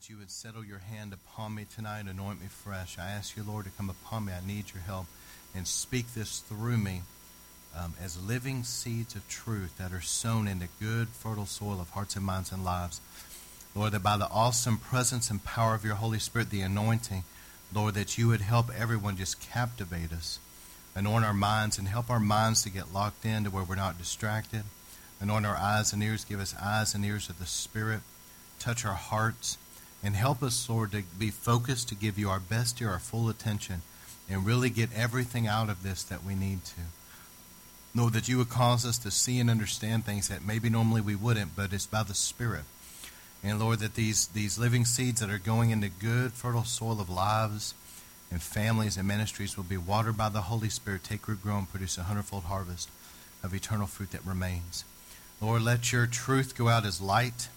that you would settle your hand upon me tonight, and anoint me fresh. I ask you, Lord, to come upon me. I need your help. And speak this through me um, as living seeds of truth that are sown into good, fertile soil of hearts and minds and lives. Lord, that by the awesome presence and power of your Holy Spirit, the anointing, Lord, that you would help everyone just captivate us, anoint our minds, and help our minds to get locked in to where we're not distracted. Anoint our eyes and ears, give us eyes and ears of the Spirit touch our hearts, and help us, Lord, to be focused, to give you our best here, our full attention, and really get everything out of this that we need to. Lord, that you would cause us to see and understand things that maybe normally we wouldn't, but it's by the Spirit. And Lord, that these, these living seeds that are going into good, fertile soil of lives and families and ministries will be watered by the Holy Spirit, take root, grow, and produce a hundredfold harvest of eternal fruit that remains. Lord, let your truth go out as light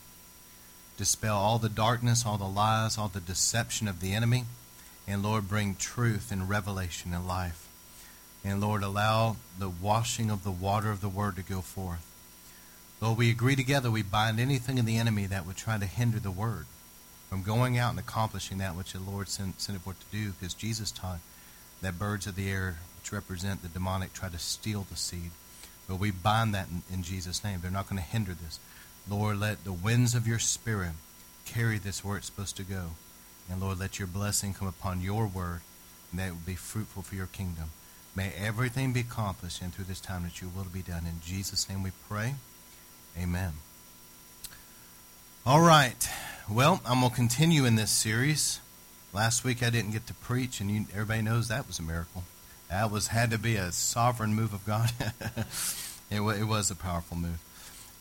dispel all the darkness, all the lies, all the deception of the enemy. And Lord, bring truth and revelation and life. And Lord, allow the washing of the water of the word to go forth. Lord, we agree together, we bind anything in the enemy that would try to hinder the word from going out and accomplishing that which the Lord sent, sent it forth to do, because Jesus taught that birds of the air, which represent the demonic, try to steal the seed. But we bind that in, in Jesus' name. They're not going to hinder this. Lord, let the winds of your Spirit carry this where it's supposed to go. And Lord, let your blessing come upon your word, and that it will be fruitful for your kingdom. May everything be accomplished and through this time that your will be done. In Jesus' name we pray. Amen. All right. Well, I'm going to continue in this series. Last week I didn't get to preach, and you, everybody knows that was a miracle. That was had to be a sovereign move of God. it, it was a powerful move.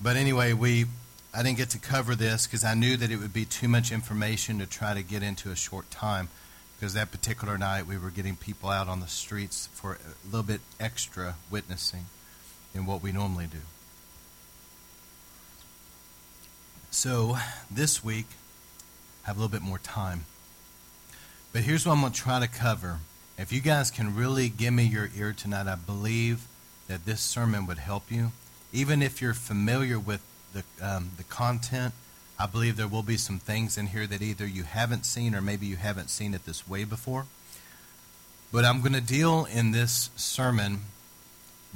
But anyway, we I didn't get to cover this because I knew that it would be too much information to try to get into a short time. Because that particular night we were getting people out on the streets for a little bit extra witnessing than what we normally do. So this week I have a little bit more time. But here's what I'm going to try to cover. If you guys can really give me your ear tonight, I believe that this sermon would help you even if you're familiar with the, um, the content, I believe there will be some things in here that either you haven't seen or maybe you haven't seen it this way before. But I'm going to deal in this sermon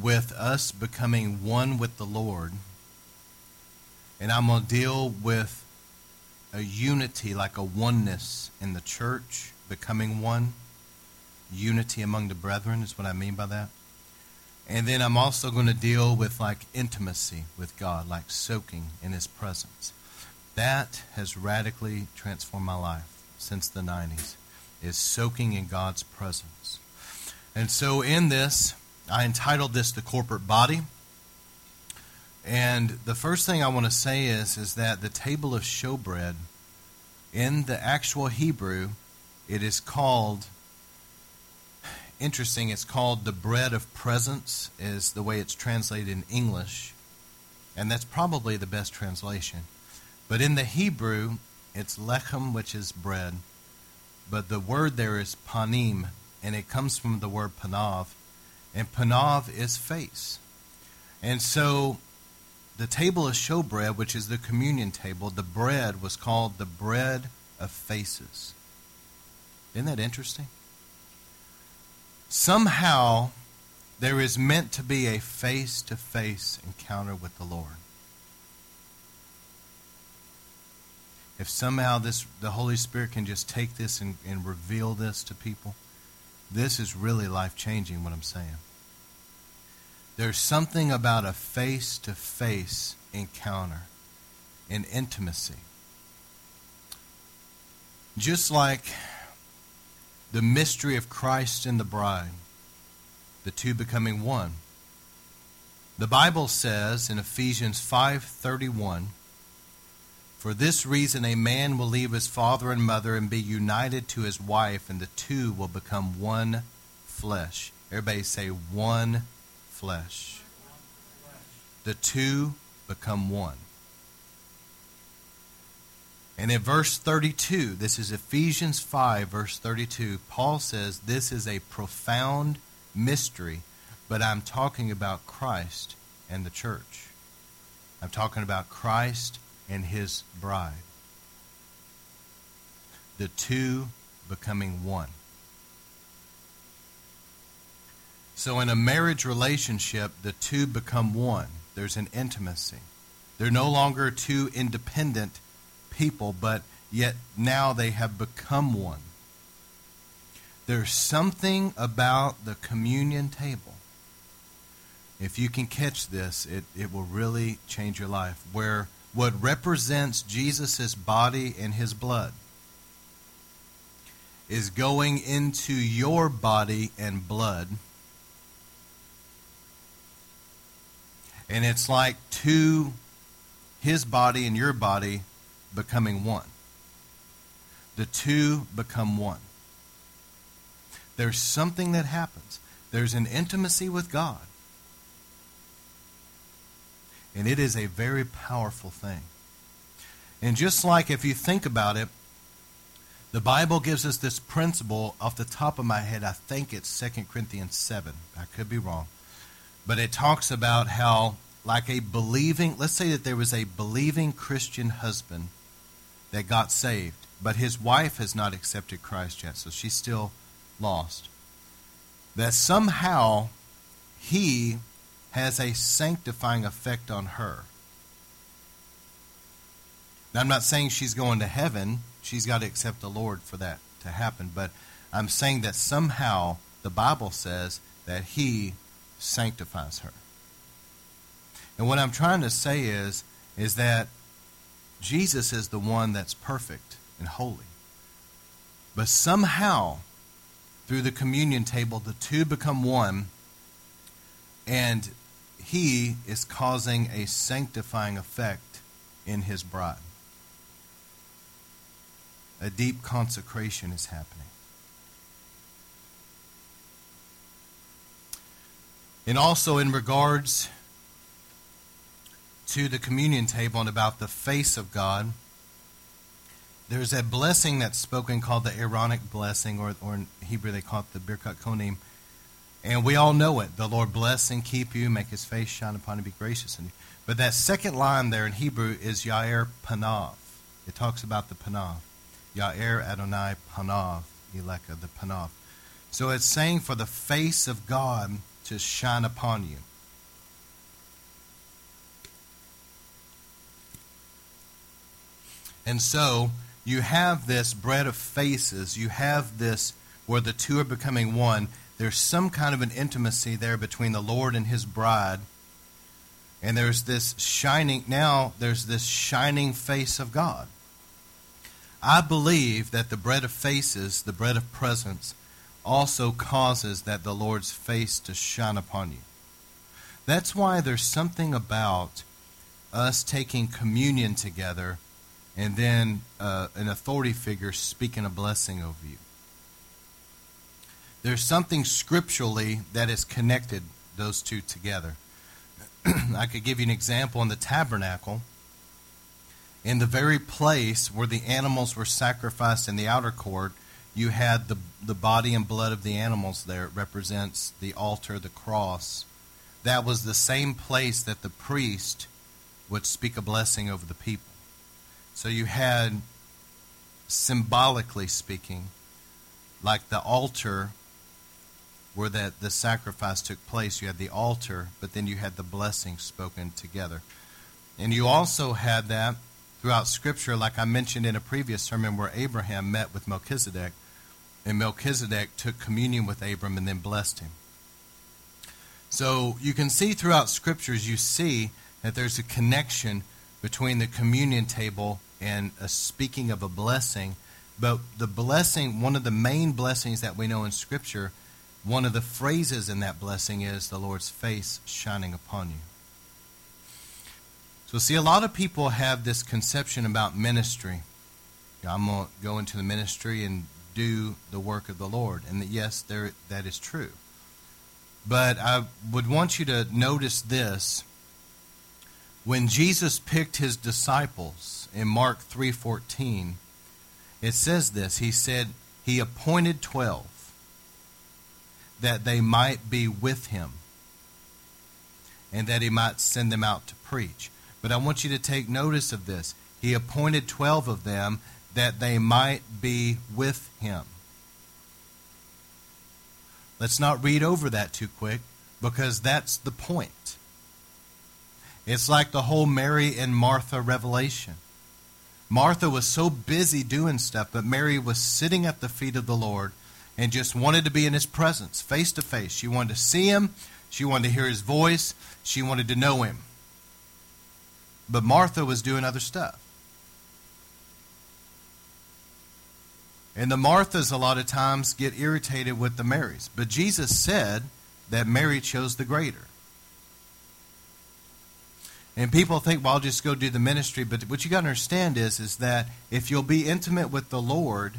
with us becoming one with the Lord. And I'm going to deal with a unity, like a oneness in the church, becoming one. Unity among the brethren is what I mean by that. And then I'm also going to deal with like intimacy with God, like soaking in His presence. That has radically transformed my life since the 90s, is soaking in God's presence. And so in this, I entitled this The Corporate Body. And the first thing I want to say is, is that the table of showbread, in the actual Hebrew, it is called interesting. It's called the bread of presence, is the way it's translated in English. And that's probably the best translation. But in the Hebrew, it's lechem, which is bread. But the word there is panim, and it comes from the word panav. And panav is face. And so the table of showbread, which is the communion table, the bread was called the bread of faces. Isn't that interesting? Somehow there is meant to be a face to face encounter with the Lord. If somehow this the Holy Spirit can just take this and, and reveal this to people, this is really life changing what I'm saying. There's something about a face to face encounter in intimacy. Just like the mystery of Christ and the bride, the two becoming one. The Bible says in Ephesians 5:31, "For this reason a man will leave his father and mother and be united to his wife, and the two will become one flesh." Everybody say one flesh. The two become one. And in verse 32, this is Ephesians 5, verse 32, Paul says this is a profound mystery, but I'm talking about Christ and the church. I'm talking about Christ and his bride. the two becoming one. So, in a marriage relationship, the two become one. There's an intimacy. They're no longer two independent people, but yet now they have become one. There's something about the communion table. If you can catch this, it, it will really change your life. Where what represents Jesus' body and his blood is going into your body and blood. And it's like two, his body and your body becoming one. The two become one. There's something that happens. There's an intimacy with God. And it is a very powerful thing. And just like if you think about it, the Bible gives us this principle off the top of my head. I think it's 2 Corinthians 7. I could be wrong. But it talks about how, like a believing, let's say that there was a believing Christian husband that got saved, but his wife has not accepted Christ yet, so she's still lost. That somehow he has a sanctifying effect on her. Now, I'm not saying she's going to heaven. She's got to accept the Lord for that to happen. But I'm saying that somehow the Bible says that He sanctifies her. And what I'm trying to say is, is that Jesus is the one that's perfect and holy. But somehow, through the communion table, the two become one, and he is causing a sanctifying effect in his bride. A deep consecration is happening. And also, in regards to the communion table and about the face of God, there's a blessing that's spoken called the Aaronic blessing, or, or in Hebrew they call it the Birkat Kohanim and we all know it. The Lord bless and keep you, make his face shine upon you, be gracious in you. But that second line there in Hebrew is Yair Panav. It talks about the Panav. Yair Adonai Panav, Eleka, the Panav. So it's saying for the face of God to shine upon you. And so you have this bread of faces. You have this where the two are becoming one there's some kind of an intimacy there between the Lord and his bride. And there's this shining, now there's this shining face of God. I believe that the bread of faces, the bread of presence, also causes that the Lord's face to shine upon you. That's why there's something about us taking communion together and then uh, an authority figure speaking a blessing over you there's something scripturally that is connected those two together. I could give you an example in the tabernacle. In the very place where the animals were sacrificed in the outer court, you had the, the body and blood of the animals there. It represents the altar, the cross. That was the same place that the priest would speak a blessing over the people. So you had, symbolically speaking, like the altar where that the sacrifice took place, you had the altar, but then you had the blessing spoken together. And you also had that throughout Scripture, like I mentioned in a previous sermon, where Abraham met with Melchizedek, and Melchizedek took communion with Abram and then blessed him. So you can see throughout Scriptures, you see that there's a connection between the communion table and speaking of a blessing. But the blessing, one of the main blessings that we know in Scripture, one of the phrases in that blessing is the Lord's face shining upon you. So, see, a lot of people have this conception about ministry. I'm going to go into the ministry and do the work of the Lord. And that, yes, there, that is true. But I would want you to notice this. When Jesus picked his disciples in Mark 3:14, it says this. He said he appointed 12 that they might be with him and that he might send them out to preach. But I want you to take notice of this. He appointed 12 of them that they might be with him. Let's not read over that too quick because that's the point. It's like the whole Mary and Martha revelation. Martha was so busy doing stuff, but Mary was sitting at the feet of the Lord and just wanted to be in his presence, face to face. She wanted to see him, she wanted to hear his voice, she wanted to know him. But Martha was doing other stuff. And the Marthas, a lot of times, get irritated with the Marys. But Jesus said that Mary chose the greater. And people think, well, I'll just go do the ministry. But what you got to understand is, is that if you'll be intimate with the Lord,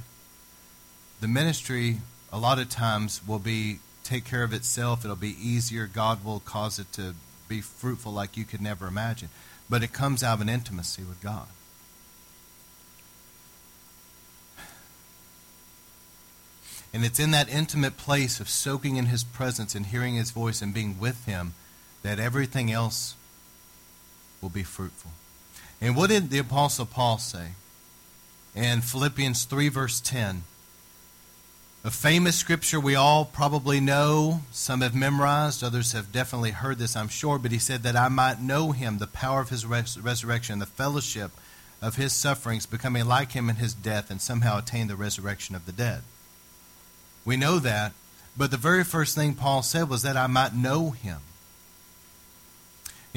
the ministry a lot of times will be take care of itself. It'll be easier. God will cause it to be fruitful like you could never imagine. But it comes out of an intimacy with God. And it's in that intimate place of soaking in His presence and hearing His voice and being with Him that everything else will be fruitful. And what did the Apostle Paul say? In Philippians 3, verse 10, a famous scripture we all probably know. Some have memorized, others have definitely heard this, I'm sure. But he said, That I might know him, the power of his res- resurrection, the fellowship of his sufferings, becoming like him in his death, and somehow attain the resurrection of the dead. We know that. But the very first thing Paul said was that I might know him.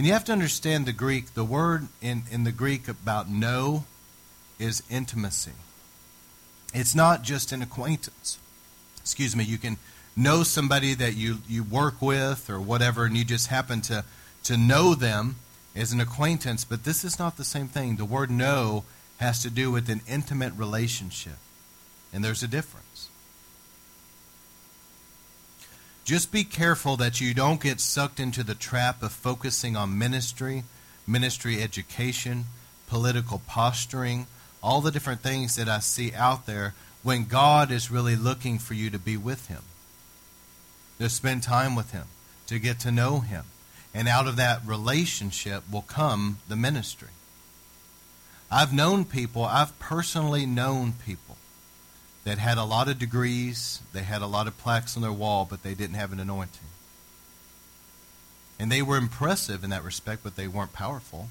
And you have to understand the Greek. The word in, in the Greek about know is intimacy. It's not just an acquaintance. Excuse me, you can know somebody that you, you work with or whatever, and you just happen to, to know them as an acquaintance, but this is not the same thing. The word know has to do with an intimate relationship, and there's a difference. Just be careful that you don't get sucked into the trap of focusing on ministry, ministry education, political posturing, all the different things that I see out there when God is really looking for you to be with Him, to spend time with Him, to get to know Him. And out of that relationship will come the ministry. I've known people, I've personally known people that had a lot of degrees, they had a lot of plaques on their wall, but they didn't have an anointing. And they were impressive in that respect, but they weren't powerful.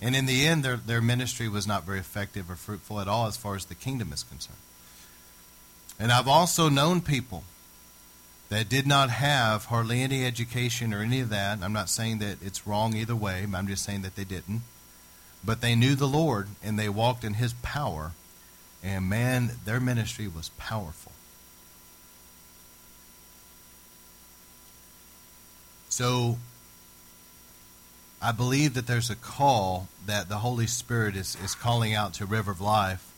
And in the end, their, their ministry was not very effective or fruitful at all as far as the kingdom is concerned. And I've also known people that did not have hardly any education or any of that. I'm not saying that it's wrong either way, I'm just saying that they didn't. But they knew the Lord and they walked in His power. And man, their ministry was powerful. So I believe that there's a call that the Holy Spirit is, is calling out to River of Life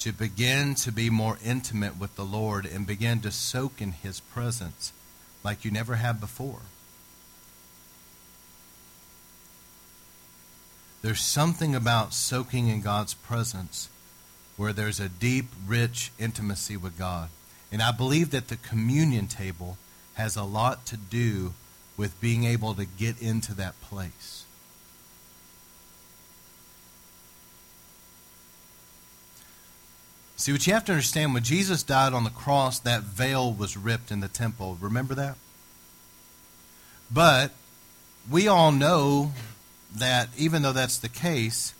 to begin to be more intimate with the Lord and begin to soak in His presence like you never have before. There's something about soaking in God's presence where there's a deep, rich intimacy with God. And I believe that the communion table has a lot to do with being able to get into that place. See, what you have to understand when Jesus died on the cross, that veil was ripped in the temple. Remember that? But we all know that even though that's the case,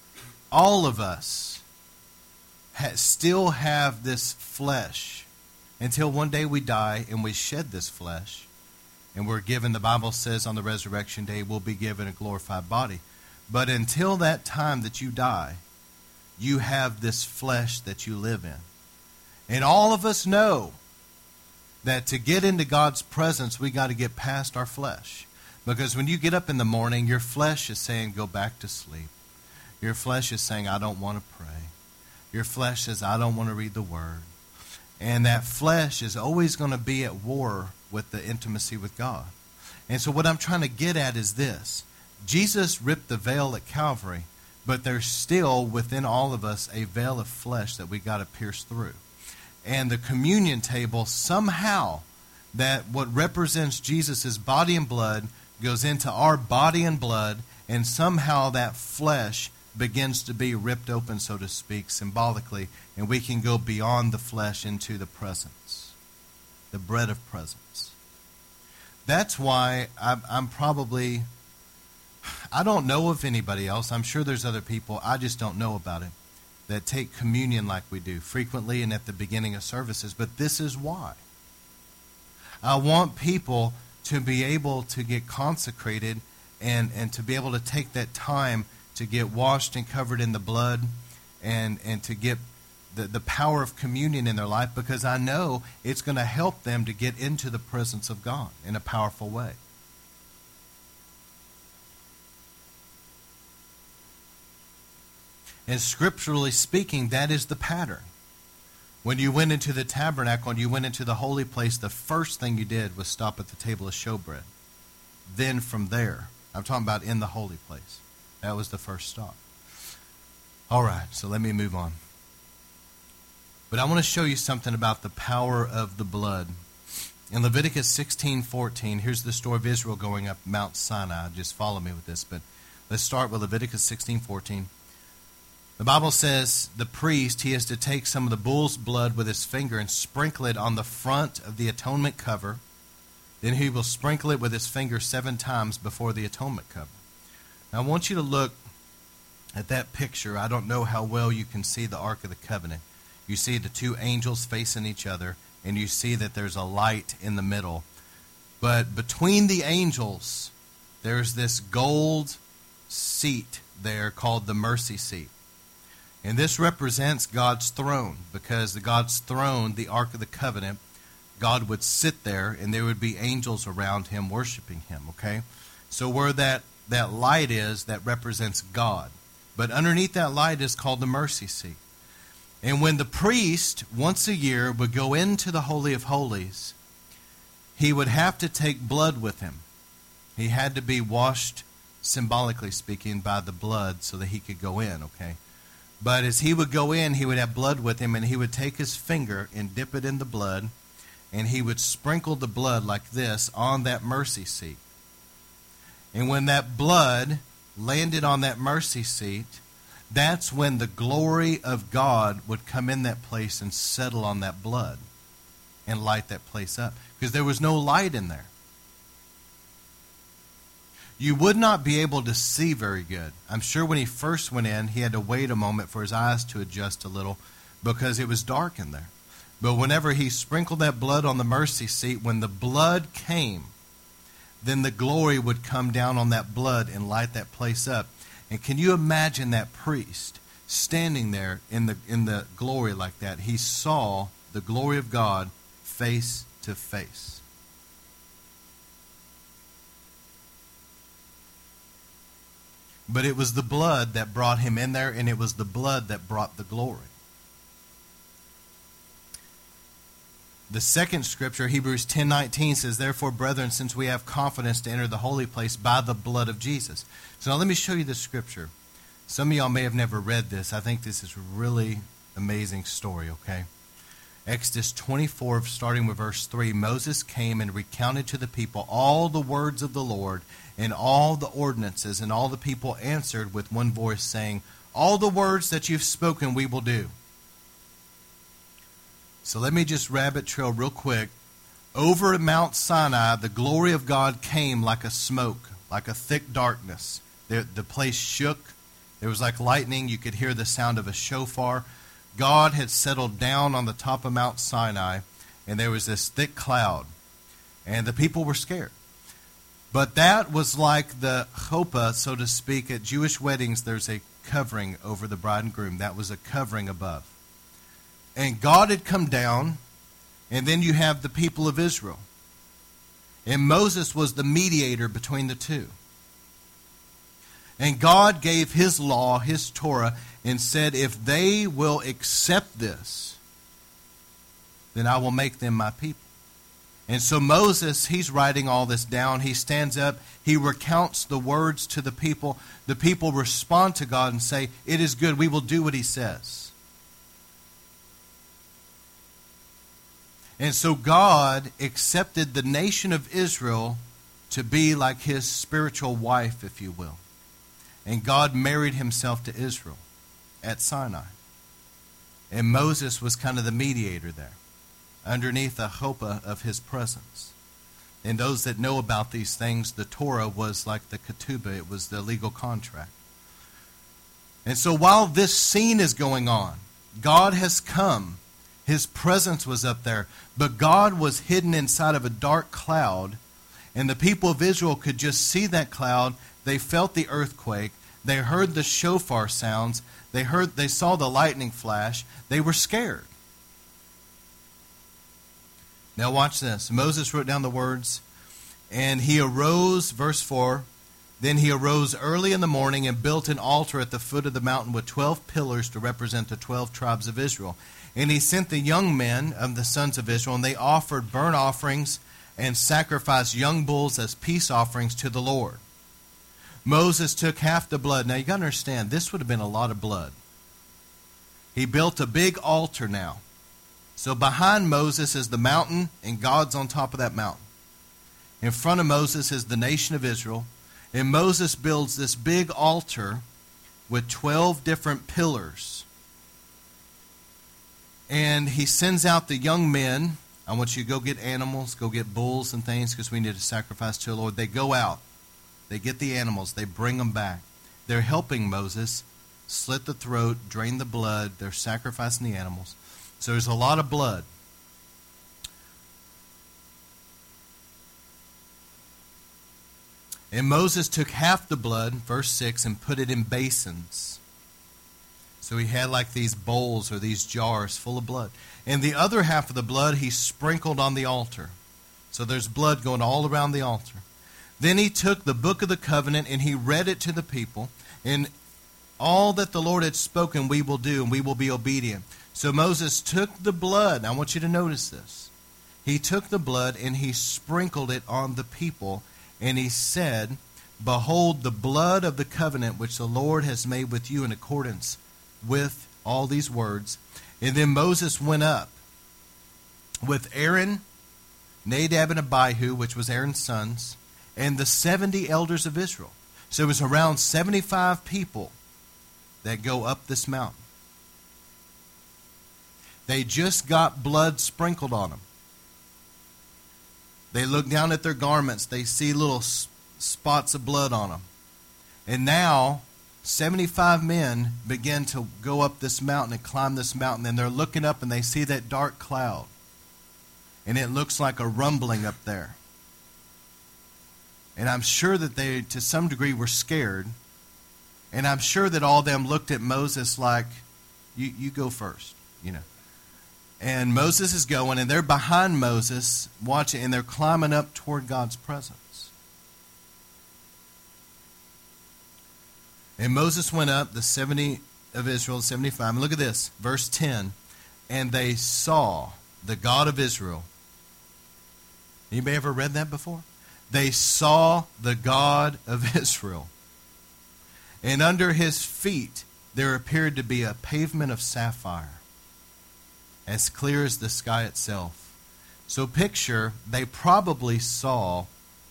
all of us still have this flesh until one day we die and we shed this flesh. And we're given, the Bible says on the resurrection day, we'll be given a glorified body. But until that time that you die, you have this flesh that you live in. And all of us know that to get into God's presence, we got to get past our flesh. Because when you get up in the morning, your flesh is saying, go back to sleep. Your flesh is saying, I don't want to pray. Your flesh says, I don't want to read the word. And that flesh is always going to be at war with the intimacy with God. And so, what I'm trying to get at is this Jesus ripped the veil at Calvary but there's still within all of us a veil of flesh that we got to pierce through. And the communion table, somehow, that what represents Jesus' body and blood goes into our body and blood, and somehow that flesh begins to be ripped open, so to speak, symbolically, and we can go beyond the flesh into the presence, the bread of presence. That's why I'm, I'm probably, I don't know of anybody else. I'm sure there's other people, I just don't know about it, that take communion like we do frequently and at the beginning of services. But this is why. I want people to be able to get consecrated and, and to be able to take that time to get washed and covered in the blood and, and to get the, the power of communion in their life because I know it's going to help them to get into the presence of God in a powerful way. And scripturally speaking, that is the pattern. When you went into the tabernacle and you went into the holy place, the first thing you did was stop at the table of showbread. Then from there, I'm talking about in the holy place. That was the first stop. All right, so let me move on. But I want to show you something about the power of the blood. In Leviticus 16:14, here's the story of Israel going up Mount Sinai. Just follow me with this, but let's start with Leviticus 16:14. The Bible says the priest, he is to take some of the bull's blood with his finger and sprinkle it on the front of the atonement cover. Then he will sprinkle it with his finger seven times before the atonement cover. I want you to look at that picture. I don't know how well you can see the Ark of the Covenant. You see the two angels facing each other, and you see that there's a light in the middle. But between the angels, there's this gold seat there called the mercy seat. And this represents God's throne because the God's throne, the Ark of the Covenant, God would sit there and there would be angels around him worshiping him, okay? So where that, that light is, that represents God. But underneath that light is called the mercy seat. And when the priest, once a year, would go into the Holy of Holies, he would have to take blood with him. He had to be washed, symbolically speaking, by the blood so that he could go in, okay? But as he would go in, he would have blood with him, and he would take his finger and dip it in the blood, and he would sprinkle the blood like this on that mercy seat. And when that blood landed on that mercy seat, that's when the glory of God would come in that place and settle on that blood and light that place up. Because there was no light in there you would not be able to see very good. I'm sure when he first went in, he had to wait a moment for his eyes to adjust a little because it was dark in there. But whenever he sprinkled that blood on the mercy seat, when the blood came, then the glory would come down on that blood and light that place up. And can you imagine that priest standing there in the in the glory like that? He saw the glory of God face to face. But it was the blood that brought him in there, and it was the blood that brought the glory. The second scripture, Hebrews 10:19 says, "Therefore, brethren, since we have confidence to enter the holy place by the blood of Jesus." So now let me show you the scripture. Some of y'all may have never read this. I think this is a really amazing story, okay? Exodus 24 starting with verse 3, Moses came and recounted to the people all the words of the Lord and all the ordinances, and all the people answered with one voice, saying, All the words that you've spoken we will do. So let me just rabbit trail real quick. Over Mount Sinai, the glory of God came like a smoke, like a thick darkness. The, the place shook. There was like lightning. You could hear the sound of a shofar. God had settled down on the top of Mount Sinai, and there was this thick cloud. And the people were scared. But that was like the chuppah, so to speak. At Jewish weddings, there's a covering over the bride and groom. That was a covering above. And God had come down, and then you have the people of Israel. And Moses was the mediator between the two. And God gave his law, his Torah, and said, If they will accept this, then I will make them my people. And so Moses, he's writing all this down. He stands up, he recounts the words to the people. The people respond to God and say, It is good, we will do what he says. And so God accepted the nation of Israel to be like his spiritual wife, if you will. and God married himself to Israel at Sinai. And Moses was kind of the mediator there, underneath the chuppah of his presence. And those that know about these things, the Torah was like the ketubah, it was the legal contract. And so while this scene is going on, God has come. His presence was up there, but God was hidden inside of a dark cloud, and the people of Israel could just see that cloud. They felt the earthquake, they heard the shofar sounds, they heard they saw the lightning flash. They were scared. Now watch this. Moses wrote down the words, and he arose, verse 4. Then he arose early in the morning and built an altar at the foot of the mountain with 12 pillars to represent the 12 tribes of Israel. And he sent the young men of the sons of Israel, and they offered burnt offerings and sacrificed young bulls as peace offerings to the Lord. Moses took half the blood. Now you got to understand, this would have been a lot of blood. He built a big altar now. So behind Moses is the mountain, and God's on top of that mountain. In front of Moses is the nation of Israel. And Moses builds this big altar with 12 different pillars. And he sends out the young men. I want you to go get animals, go get bulls and things because we need to sacrifice to the Lord. They go out, they get the animals, they bring them back. They're helping Moses slit the throat, drain the blood. They're sacrificing the animals. So there's a lot of blood. And Moses took half the blood, verse 6, and put it in basins. So he had like these bowls or these jars full of blood. And the other half of the blood he sprinkled on the altar. So there's blood going all around the altar. Then he took the book of the covenant and he read it to the people. And all that the Lord had spoken, we will do, and we will be obedient. So Moses took the blood. I want you to notice this. He took the blood and he sprinkled it on the people and he said, Behold, the blood of the covenant which the Lord has made with you in accordance with all these words. And then Moses went up with Aaron, Nadab, and Abihu, which was Aaron's sons, and the 70 elders of Israel. So it was around 75 people that go up this mountain. They just got blood sprinkled on them. They look down at their garments, they see little spots of blood on them. And now, 75 men begin to go up this mountain and climb this mountain, and they're looking up and they see that dark cloud. And it looks like a rumbling up there. And I'm sure that they, to some degree, were scared. And I'm sure that all of them looked at Moses like, you, you go first, you know. And Moses is going, and they're behind Moses, watching, and they're climbing up toward God's presence. And Moses went up, the 70 of Israel, 75. And look at this, verse 10. And they saw the God of Israel. Anybody ever read that before? They saw the God of Israel. And under his feet there appeared to be a pavement of sapphire as clear as the sky itself. So picture, they probably saw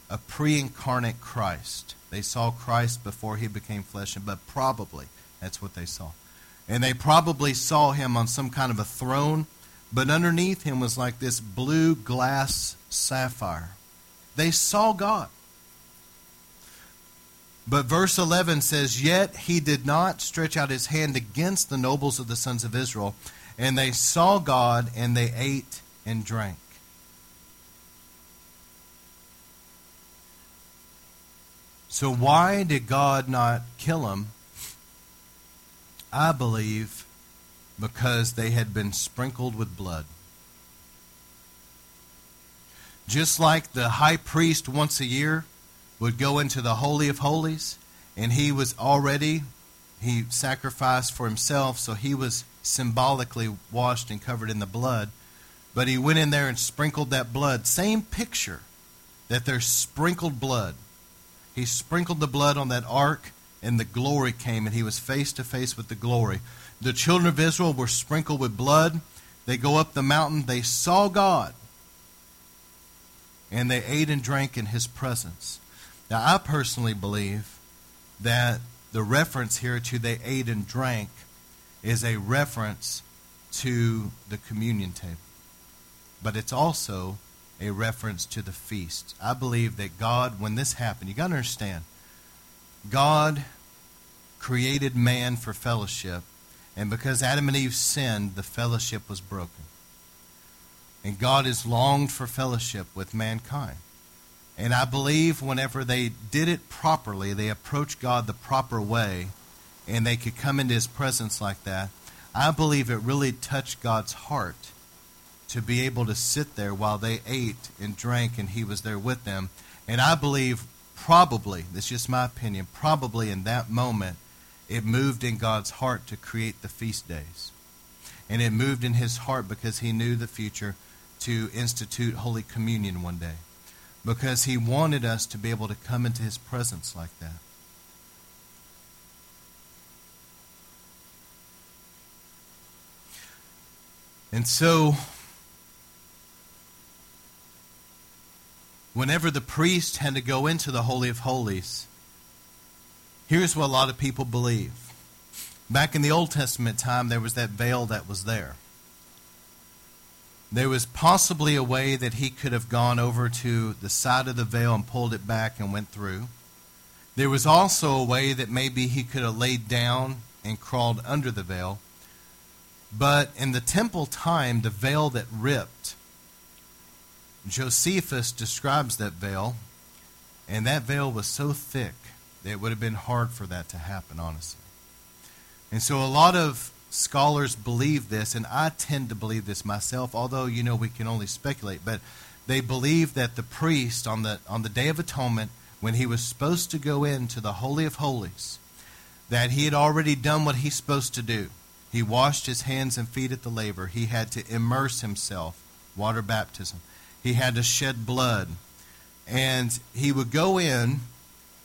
a pre incarnate Christ. They saw Christ before he became flesh, but probably that's what they saw. And they probably saw him on some kind of a throne, but underneath him was like this blue glass sapphire. They saw God. But verse 11 says, Yet he did not stretch out his hand against the nobles of the sons of Israel, and they saw God, and they ate and drank. So, why did God not kill them? I believe because they had been sprinkled with blood. Just like the high priest once a year would go into the Holy of Holies, and he was already, he sacrificed for himself, so he was symbolically washed and covered in the blood. But he went in there and sprinkled that blood. Same picture that there's sprinkled blood. He sprinkled the blood on that ark, and the glory came, and he was face to face with the glory. The children of Israel were sprinkled with blood. They go up the mountain. They saw God, and they ate and drank in his presence. Now, I personally believe that the reference here to they ate and drank is a reference to the communion table. But it's also a reference to the feast. I believe that God, when this happened, you got to understand, God created man for fellowship, and because Adam and Eve sinned, the fellowship was broken. And God has longed for fellowship with mankind. And I believe whenever they did it properly, they approached God the proper way, and they could come into his presence like that, I believe it really touched God's heart to be able to sit there while they ate and drank and he was there with them. And I believe probably, this is just my opinion, probably in that moment, it moved in God's heart to create the feast days. And it moved in his heart because he knew the future to institute Holy Communion one day. Because he wanted us to be able to come into his presence like that. And so whenever the priest had to go into the Holy of Holies, here's what a lot of people believe. Back in the Old Testament time, there was that veil that was there. There was possibly a way that he could have gone over to the side of the veil and pulled it back and went through. There was also a way that maybe he could have laid down and crawled under the veil. But in the temple time, the veil that ripped Josephus describes that veil, and that veil was so thick that it would have been hard for that to happen, honestly. And so a lot of scholars believe this, and I tend to believe this myself, although, you know, we can only speculate, but they believe that the priest on the, on the Day of Atonement, when he was supposed to go into the Holy of Holies, that he had already done what he's supposed to do. He washed his hands and feet at the laver. He had to immerse himself, water baptism he had to shed blood. And he would go in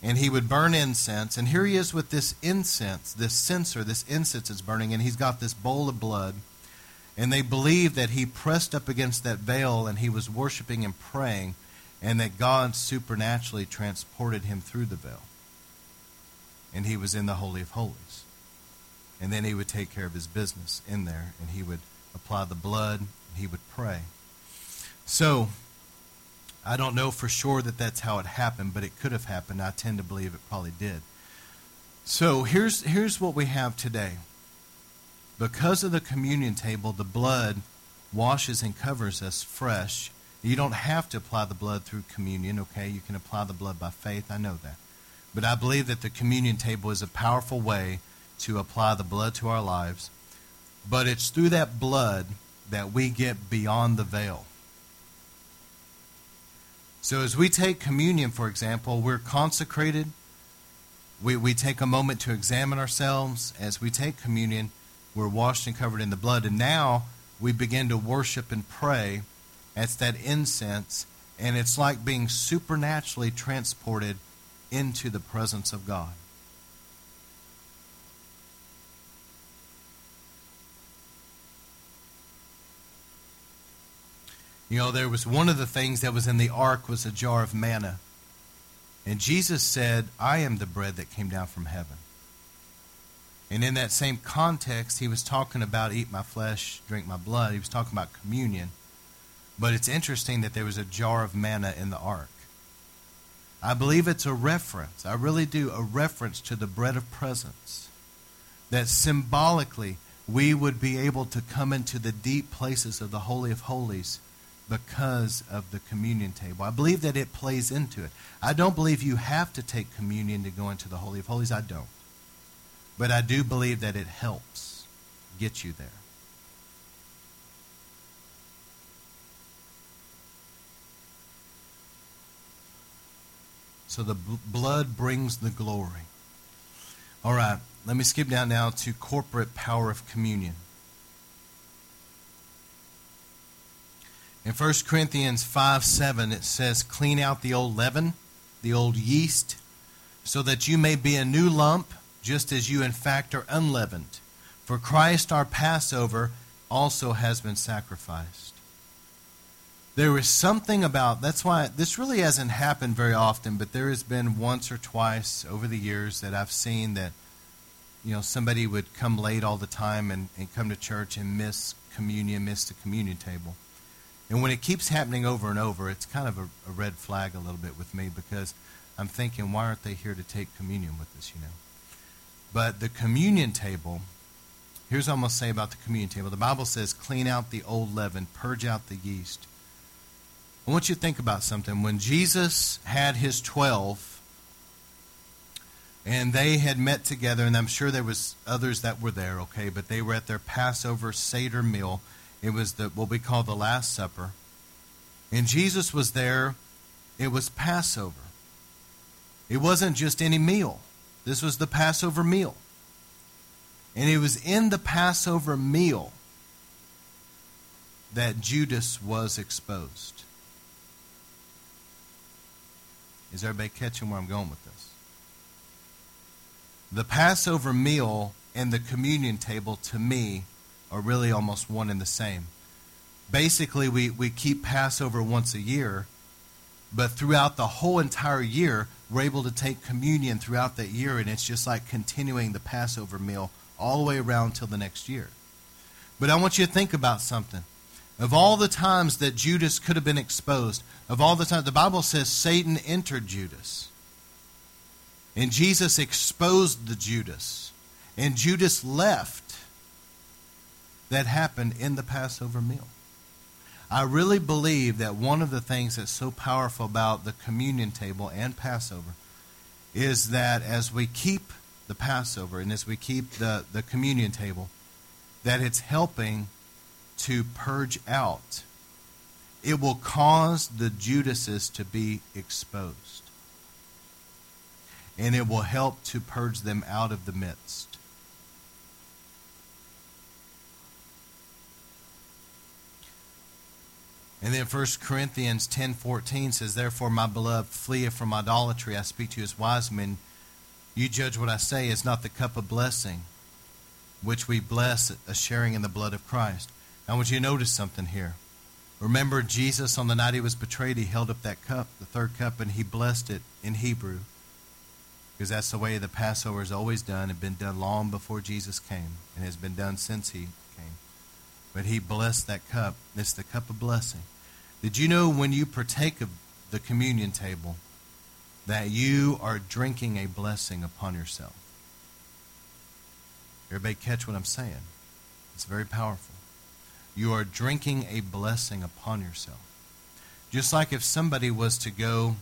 and he would burn incense. And here he is with this incense, this censer, this incense is burning, and he's got this bowl of blood. And they believe that he pressed up against that veil and he was worshiping and praying, and that God supernaturally transported him through the veil. And he was in the Holy of Holies. And then he would take care of his business in there, and he would apply the blood, and he would pray. So, I don't know for sure that that's how it happened, but it could have happened. I tend to believe it probably did. So, here's, here's what we have today. Because of the communion table, the blood washes and covers us fresh. You don't have to apply the blood through communion, okay? You can apply the blood by faith. I know that. But I believe that the communion table is a powerful way to apply the blood to our lives. But it's through that blood that we get beyond the veil. So as we take communion, for example, we're consecrated. We, we take a moment to examine ourselves. As we take communion, we're washed and covered in the blood. And now we begin to worship and pray. It's that incense. And it's like being supernaturally transported into the presence of God. You know, there was one of the things that was in the ark was a jar of manna. And Jesus said, I am the bread that came down from heaven. And in that same context, he was talking about eat my flesh, drink my blood. He was talking about communion. But it's interesting that there was a jar of manna in the ark. I believe it's a reference, I really do, a reference to the bread of presence. That symbolically we would be able to come into the deep places of the Holy of Holies because of the communion table. I believe that it plays into it. I don't believe you have to take communion to go into the Holy of Holies. I don't. But I do believe that it helps get you there. So the b- blood brings the glory. All right, let me skip down now to corporate power of communion. In 1 Corinthians 5 7, it says, Clean out the old leaven, the old yeast, so that you may be a new lump, just as you in fact are unleavened. For Christ our Passover also has been sacrificed. there is something about that's why this really hasn't happened very often, but there has been once or twice over the years that I've seen that you know somebody would come late all the time and, and come to church and miss communion, miss the communion table. And when it keeps happening over and over, it's kind of a, a red flag a little bit with me because I'm thinking, why aren't they here to take communion with us, you know? But the communion table, here's what I'm going to say about the communion table. The Bible says, clean out the old leaven, purge out the yeast. I want you to think about something. When Jesus had his 12, and they had met together, and I'm sure there was others that were there, okay, but they were at their Passover Seder meal it was the what we call the Last Supper. And Jesus was there. It was Passover. It wasn't just any meal. This was the Passover meal. And it was in the Passover meal that Judas was exposed. Is everybody catching where I'm going with this? The Passover meal and the communion table, to me, are really almost one and the same. Basically, we, we keep Passover once a year, but throughout the whole entire year, we're able to take communion throughout that year, and it's just like continuing the Passover meal all the way around till the next year. But I want you to think about something. Of all the times that Judas could have been exposed, of all the times, the Bible says Satan entered Judas. And Jesus exposed the Judas. And Judas left that happened in the Passover meal. I really believe that one of the things that's so powerful about the communion table and Passover is that as we keep the Passover and as we keep the, the communion table, that it's helping to purge out. It will cause the Judases to be exposed. And it will help to purge them out of the midst. And then 1 Corinthians 10:14 says, "Therefore, my beloved, flee from idolatry. I speak to you as wise men. You judge what I say is not the cup of blessing, which we bless, a sharing in the blood of Christ." I want you to notice something here. Remember, Jesus on the night he was betrayed, he held up that cup, the third cup, and he blessed it in Hebrew, because that's the way the Passover is always done. It had been done long before Jesus came, and has been done since he but he blessed that cup. It's the cup of blessing. Did you know when you partake of the communion table that you are drinking a blessing upon yourself? Everybody catch what I'm saying? It's very powerful. You are drinking a blessing upon yourself. Just like if somebody was to go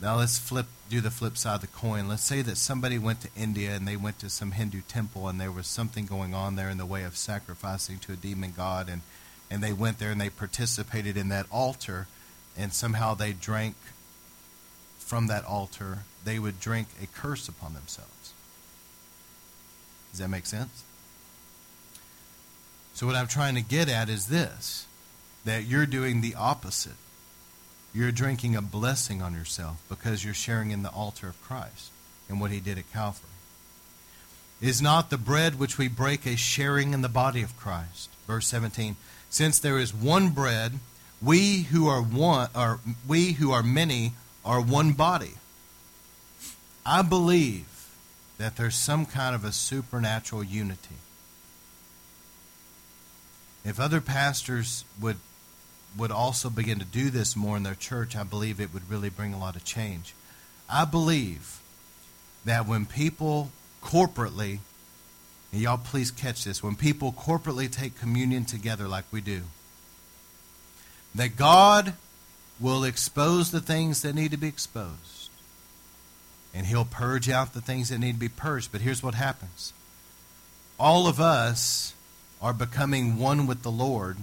now let's flip do the flip side of the coin. Let's say that somebody went to India and they went to some Hindu temple and there was something going on there in the way of sacrificing to a demon god and and they went there and they participated in that altar and somehow they drank from that altar, they would drink a curse upon themselves. Does that make sense? So what I'm trying to get at is this that you're doing the opposite you're drinking a blessing on yourself because you're sharing in the altar of Christ and what he did at Calvary. Is not the bread which we break a sharing in the body of Christ? Verse 17. Since there is one bread, we who are one are we who are many are one body. I believe that there's some kind of a supernatural unity. If other pastors would would also begin to do this more in their church, I believe it would really bring a lot of change. I believe that when people corporately, and y'all please catch this, when people corporately take communion together like we do, that God will expose the things that need to be exposed. And He'll purge out the things that need to be purged. But here's what happens all of us are becoming one with the Lord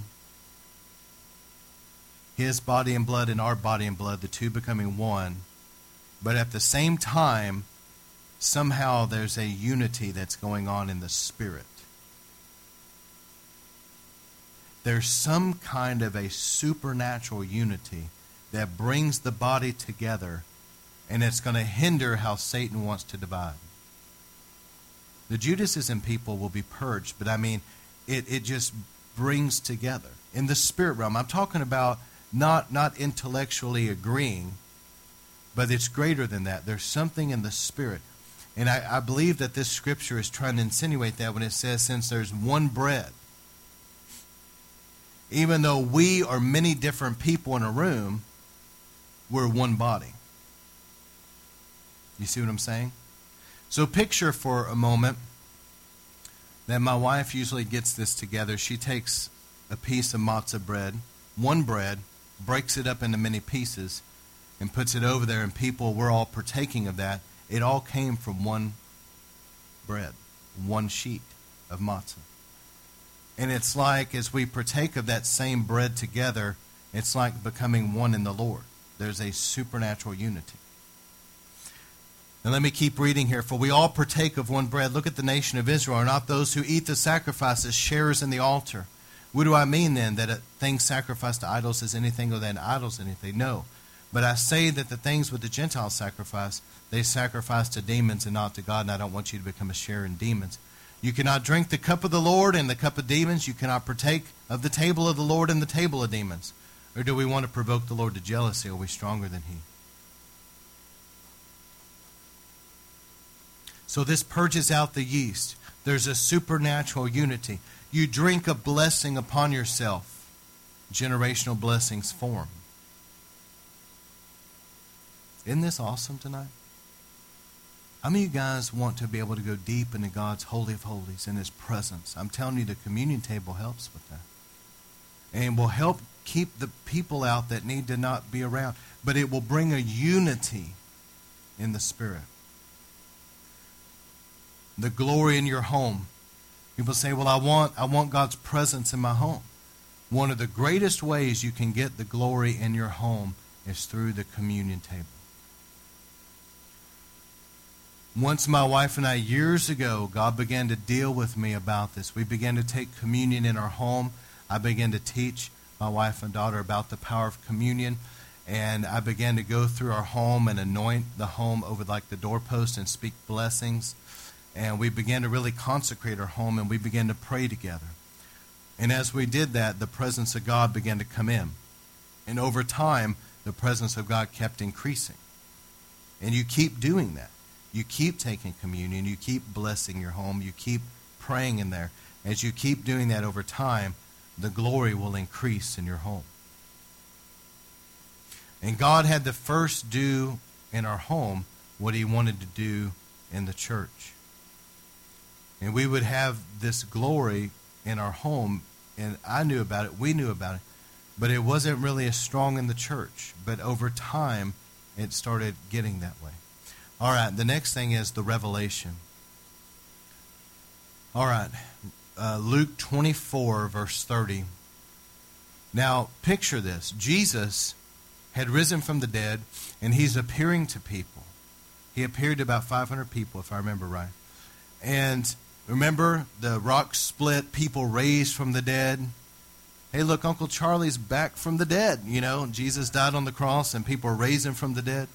his body and blood and our body and blood, the two becoming one. But at the same time, somehow there's a unity that's going on in the spirit. There's some kind of a supernatural unity that brings the body together, and it's going to hinder how Satan wants to divide. The Judases and people will be purged, but I mean, it, it just brings together. In the spirit realm, I'm talking about not, not intellectually agreeing, but it's greater than that. There's something in the Spirit. And I, I believe that this scripture is trying to insinuate that when it says, since there's one bread, even though we are many different people in a room, we're one body. You see what I'm saying? So picture for a moment that my wife usually gets this together. She takes a piece of matzah bread, one bread, breaks it up into many pieces, and puts it over there, and people, we're all partaking of that. It all came from one bread, one sheet of matzah. And it's like as we partake of that same bread together, it's like becoming one in the Lord. There's a supernatural unity. And let me keep reading here. For we all partake of one bread. Look at the nation of Israel. Are not those who eat the sacrifices sharers in the altar? What do I mean then? That a thing sacrificed to idols is anything other than idols anything? No. But I say that the things with the Gentiles sacrifice, they sacrifice to demons and not to God, and I don't want you to become a sharer in demons. You cannot drink the cup of the Lord and the cup of demons. You cannot partake of the table of the Lord and the table of demons. Or do we want to provoke the Lord to jealousy? Are we stronger than He? So this purges out the yeast. There's a supernatural unity. You drink a blessing upon yourself, generational blessings form. Isn't this awesome tonight? How many of you guys want to be able to go deep into God's Holy of Holies in His presence? I'm telling you, the communion table helps with that. And will help keep the people out that need to not be around. But it will bring a unity in the Spirit the glory in your home. People say, "Well, I want I want God's presence in my home." One of the greatest ways you can get the glory in your home is through the communion table. Once my wife and I years ago, God began to deal with me about this. We began to take communion in our home. I began to teach my wife and daughter about the power of communion and I began to go through our home and anoint the home over like the doorpost and speak blessings and we began to really consecrate our home and we began to pray together. And as we did that, the presence of God began to come in. And over time, the presence of God kept increasing. And you keep doing that. You keep taking communion. You keep blessing your home. You keep praying in there. As you keep doing that over time, the glory will increase in your home. And God had to first do in our home what he wanted to do in the church and we would have this glory in our home. And I knew about it, we knew about it, but it wasn't really as strong in the church. But over time, it started getting that way. All right, the next thing is the revelation. All right, uh, Luke 24, verse 30. Now, picture this Jesus had risen from the dead, and he's appearing to people. He appeared to about 500 people, if I remember right. And Remember the rock split, people raised from the dead? Hey, look, Uncle Charlie's back from the dead. You know, Jesus died on the cross and people are raising from the dead.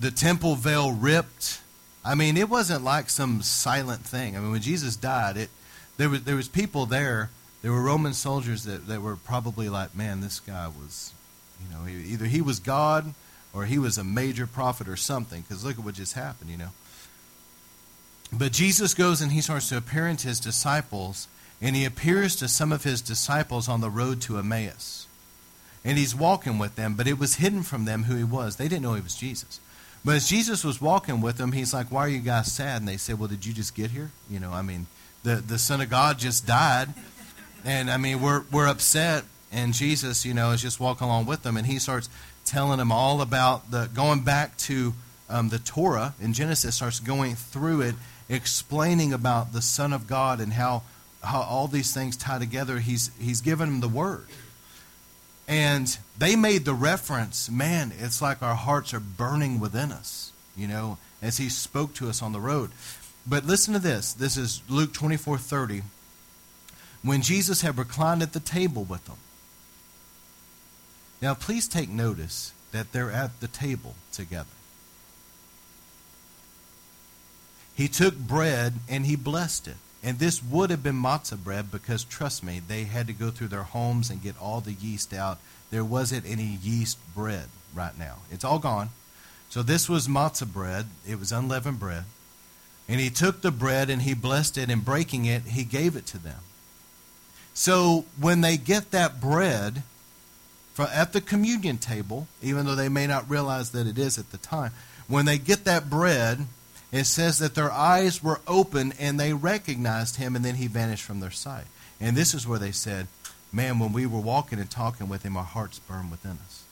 The temple veil ripped. I mean, it wasn't like some silent thing. I mean, when Jesus died, it there was there was people there. There were Roman soldiers that, that were probably like, man, this guy was, you know, either he was God or he was a major prophet or something. Because look at what just happened, you know. But Jesus goes and he starts to appear to his disciples, and he appears to some of his disciples on the road to Emmaus. And he's walking with them, but it was hidden from them who he was. They didn't know he was Jesus. But as Jesus was walking with them, he's like, Why are you guys sad? And they said, Well, did you just get here? You know, I mean, the, the Son of God just died. And I mean, we're, we're upset. And Jesus, you know, is just walking along with them. And he starts telling them all about the going back to um, the Torah in Genesis, starts going through it explaining about the Son of God and how, how all these things tie together. He's, he's given them the Word. And they made the reference, man, it's like our hearts are burning within us, you know, as he spoke to us on the road. But listen to this. This is Luke 24 30. When Jesus had reclined at the table with them. Now, please take notice that they're at the table together. He took bread and he blessed it And this would have been matzah bread because, trust me, they had to go through their homes and get all the yeast out. There wasn't any yeast bread right now. It's all gone. So this was matzah bread. It was unleavened bread. And he took the bread and he blessed it, and breaking it, he gave it to them. So when they get that bread at the communion table, even though they may not realize that it is at the time, when they get that bread, it says that their eyes were open and they recognized him, and then he vanished from their sight. And this is where they said, Man, when we were walking and talking with him, our hearts burned within us.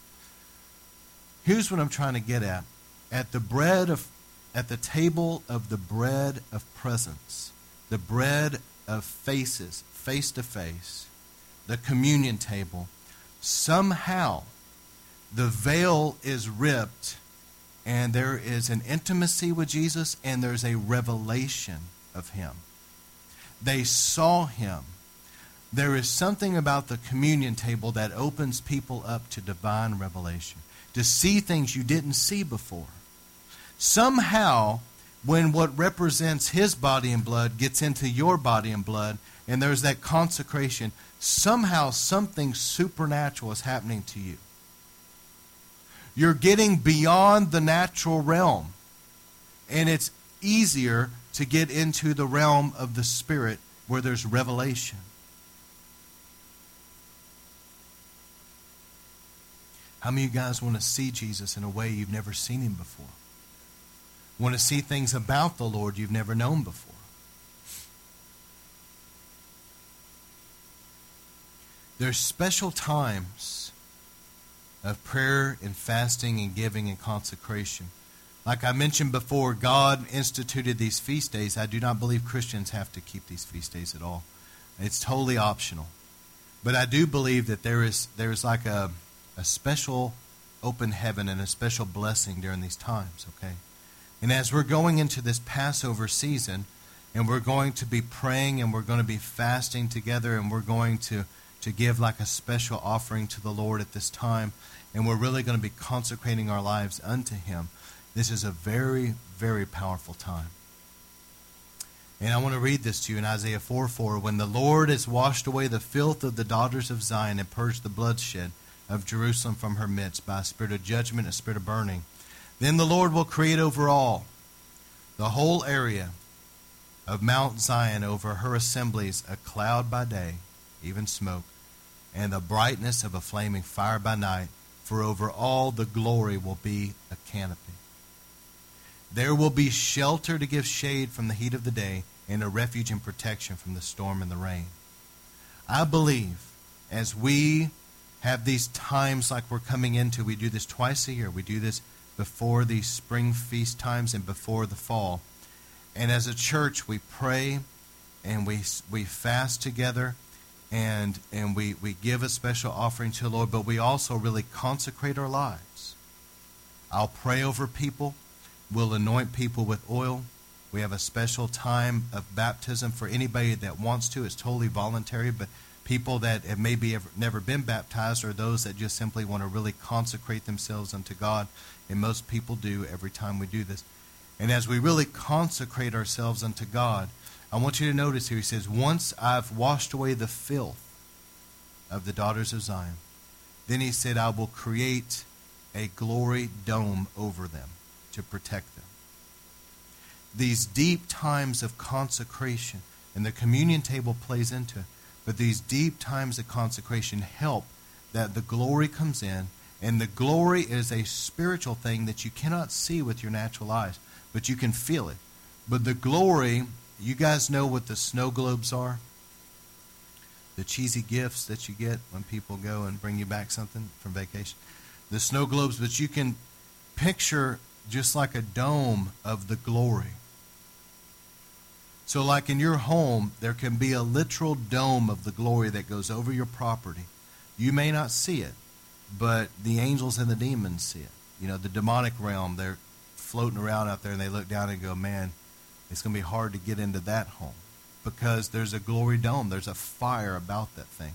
Here's what I'm trying to get at. At the bread of at the table of the bread of presence, the bread of faces, face to face, the communion table, somehow the veil is ripped and there is an intimacy with Jesus and there's a revelation of him. They saw him. There is something about the communion table that opens people up to divine revelation, to see things you didn't see before. Somehow, when what represents his body and blood gets into your body and blood, and there's that consecration, somehow something supernatural is happening to you. You're getting beyond the natural realm, and it's easier to get into the realm of the Spirit where there's revelation. How many of you guys want to see Jesus in a way you've never seen him before? want to see things about the Lord you've never known before. There's special times of prayer and fasting and giving and consecration. Like I mentioned before, God instituted these feast days. I do not believe Christians have to keep these feast days at all. It's totally optional. But I do believe that there is there is like a, a special open heaven and a special blessing during these times, okay? And as we're going into this Passover season, and we're going to be praying and we're going to be fasting together and we're going to, to give like a special offering to the Lord at this time, and we're really going to be consecrating our lives unto Him, this is a very, very powerful time. And I want to read this to you in Isaiah 4 4. When the Lord has washed away the filth of the daughters of Zion and purged the bloodshed of Jerusalem from her midst by a spirit of judgment, a spirit of burning, then the Lord will create over all the whole area of Mount Zion over her assemblies a cloud by day, even smoke, and the brightness of a flaming fire by night, for over all the glory will be a canopy. There will be shelter to give shade from the heat of the day, and a refuge and protection from the storm and the rain. I believe as we have these times like we're coming into, we do this twice a year. We do this before these spring feast times and before the fall. And as a church, we pray and we, we fast together and, and we, we give a special offering to the Lord, but we also really consecrate our lives. I'll pray over people. We'll anoint people with oil. We have a special time of baptism for anybody that wants to. It's totally voluntary, but people that have maybe ever, never been baptized or those that just simply want to really consecrate themselves unto God. And most people do every time we do this. And as we really consecrate ourselves unto God, I want you to notice here, he says, Once I've washed away the filth of the daughters of Zion, then he said, I will create a glory dome over them to protect them. These deep times of consecration, and the communion table plays into it, but these deep times of consecration help that the glory comes in, and the glory is a spiritual thing that you cannot see with your natural eyes, but you can feel it. But the glory, you guys know what the snow globes are? The cheesy gifts that you get when people go and bring you back something from vacation. The snow globes, but you can picture just like a dome of the glory. So, like in your home, there can be a literal dome of the glory that goes over your property. You may not see it, but the angels and the demons see it. You know, the demonic realm, they're floating around out there and they look down and go, man, it's going to be hard to get into that home because there's a glory dome. There's a fire about that thing.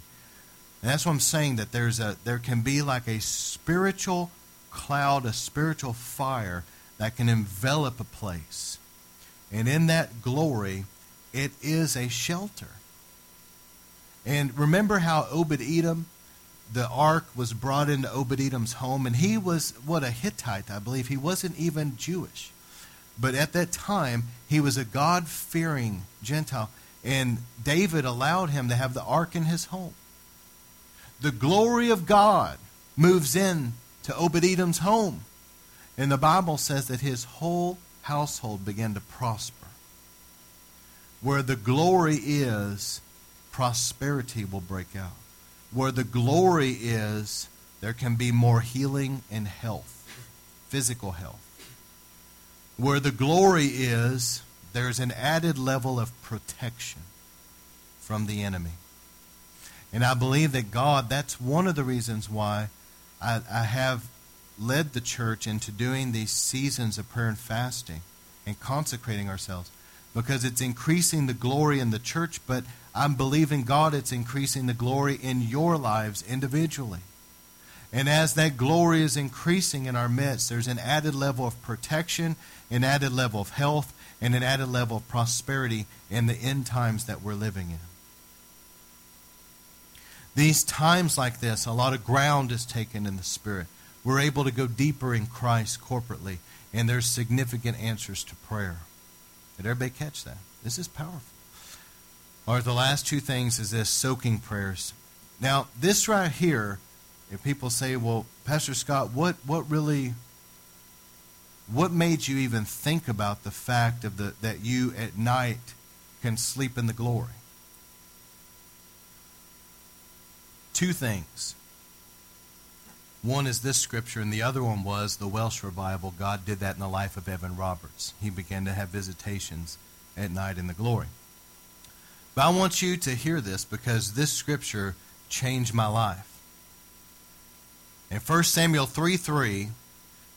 And that's what I'm saying that there's a there can be like a spiritual cloud, a spiritual fire that can envelop a place. And in that glory, it is a shelter. And remember how Obed Edom, the ark was brought into Obed Edom's home, and he was, what, a Hittite, I believe. He wasn't even Jewish. But at that time, he was a God fearing Gentile. And David allowed him to have the ark in his home. The glory of God moves in to Obed Edom's home. And the Bible says that his whole household began to prosper. Where the glory is, prosperity will break out. Where the glory is, there can be more healing and health, physical health. Where the glory is, there's an added level of protection from the enemy. And I believe that God, that's one of the reasons why I, I have led the church into doing these seasons of prayer and fasting and consecrating ourselves because it's increasing the glory in the church, but I'm believing God it's increasing the glory in your lives individually. And as that glory is increasing in our midst, there's an added level of protection, an added level of health, and an added level of prosperity in the end times that we're living in. These times like this, a lot of ground is taken in the Spirit. We're able to go deeper in Christ corporately, and there's significant answers to prayer. Did everybody catch that? This is powerful. Or the last two things is this soaking prayers. Now, this right here, if people say, well, Pastor Scott, what, what really what made you even think about the fact of the that you at night can sleep in the glory? Two things. One is this scripture, and the other one was the Welsh revival. God did that in the life of Evan Roberts. He began to have visitations at night in the glory. But I want you to hear this because this scripture changed my life. In 1 Samuel 3 3,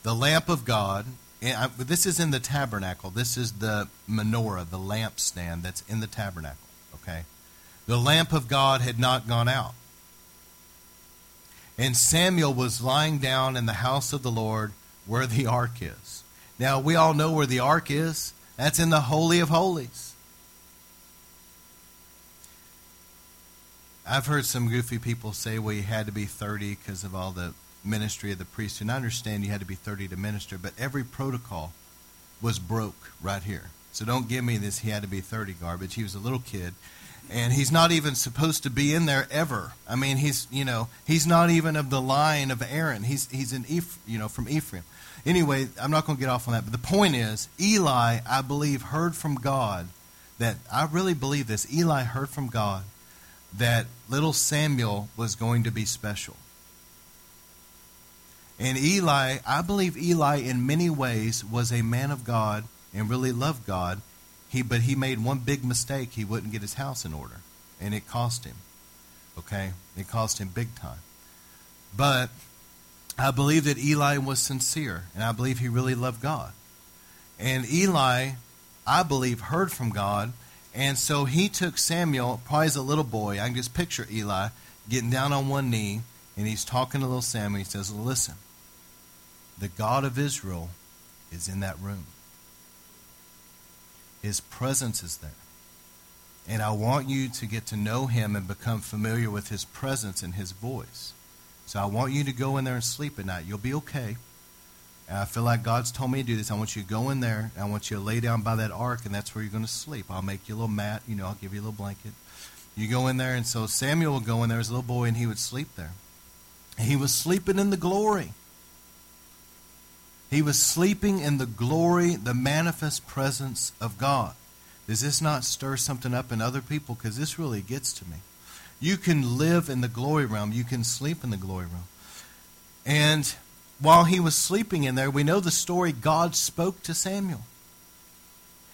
the lamp of God, and this is in the tabernacle. This is the menorah, the lampstand that's in the tabernacle. Okay? The lamp of God had not gone out. And Samuel was lying down in the house of the Lord where the ark is. Now, we all know where the ark is. That's in the Holy of Holies. I've heard some goofy people say, well, you had to be 30 because of all the ministry of the priest. And I understand you had to be 30 to minister, but every protocol was broke right here. So don't give me this, he had to be 30 garbage. He was a little kid and he's not even supposed to be in there ever. I mean, he's you know he's not even of the line of Aaron. He's he's an Eph, you know from Ephraim. Anyway, I'm not going to get off on that. But the point is, Eli, I believe, heard from God that I really believe this. Eli heard from God that little Samuel was going to be special. And Eli, I believe Eli in many ways was a man of God and really loved God he, but he made one big mistake. He wouldn't get his house in order, and it cost him. Okay, it cost him big time. But I believe that Eli was sincere, and I believe he really loved God. And Eli, I believe, heard from God, and so he took Samuel, probably as a little boy. I can just picture Eli getting down on one knee, and he's talking to little Samuel. He says, "Listen, the God of Israel is in that room." His presence is there. And I want you to get to know him and become familiar with his presence and his voice. So I want you to go in there and sleep at night. You'll be okay. And I feel like God's told me to do this. I want you to go in there. I want you to lay down by that ark, and that's where you're going to sleep. I'll make you a little mat. You know, I'll give you a little blanket. You go in there, and so Samuel would go in there as a little boy, and he would sleep there. And he was sleeping in the glory. He was sleeping in the glory, the manifest presence of God. Does this not stir something up in other people? Because this really gets to me. You can live in the glory realm, you can sleep in the glory realm. And while he was sleeping in there, we know the story God spoke to Samuel.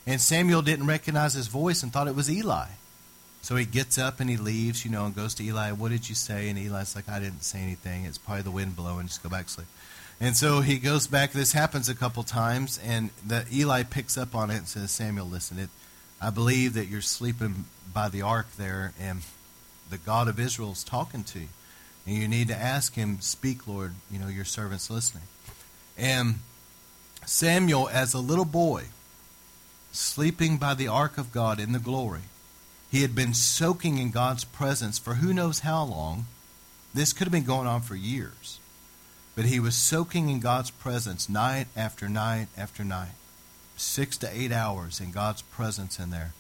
And Samuel didn't recognize his voice and thought it was Eli. So he gets up and he leaves, you know, and goes to Eli. What did you say? And Eli's like, I didn't say anything. It's probably the wind blowing. Just go back to sleep. And so he goes back. This happens a couple times, and the, Eli picks up on it and says, Samuel, listen, it, I believe that you're sleeping by the ark there, and the God of Israel is talking to you. And you need to ask him, Speak, Lord, you know, your servant's listening. And Samuel, as a little boy, sleeping by the ark of God in the glory. He had been soaking in God's presence for who knows how long. This could have been going on for years. But he was soaking in God's presence night after night after night. Six to eight hours in God's presence in there.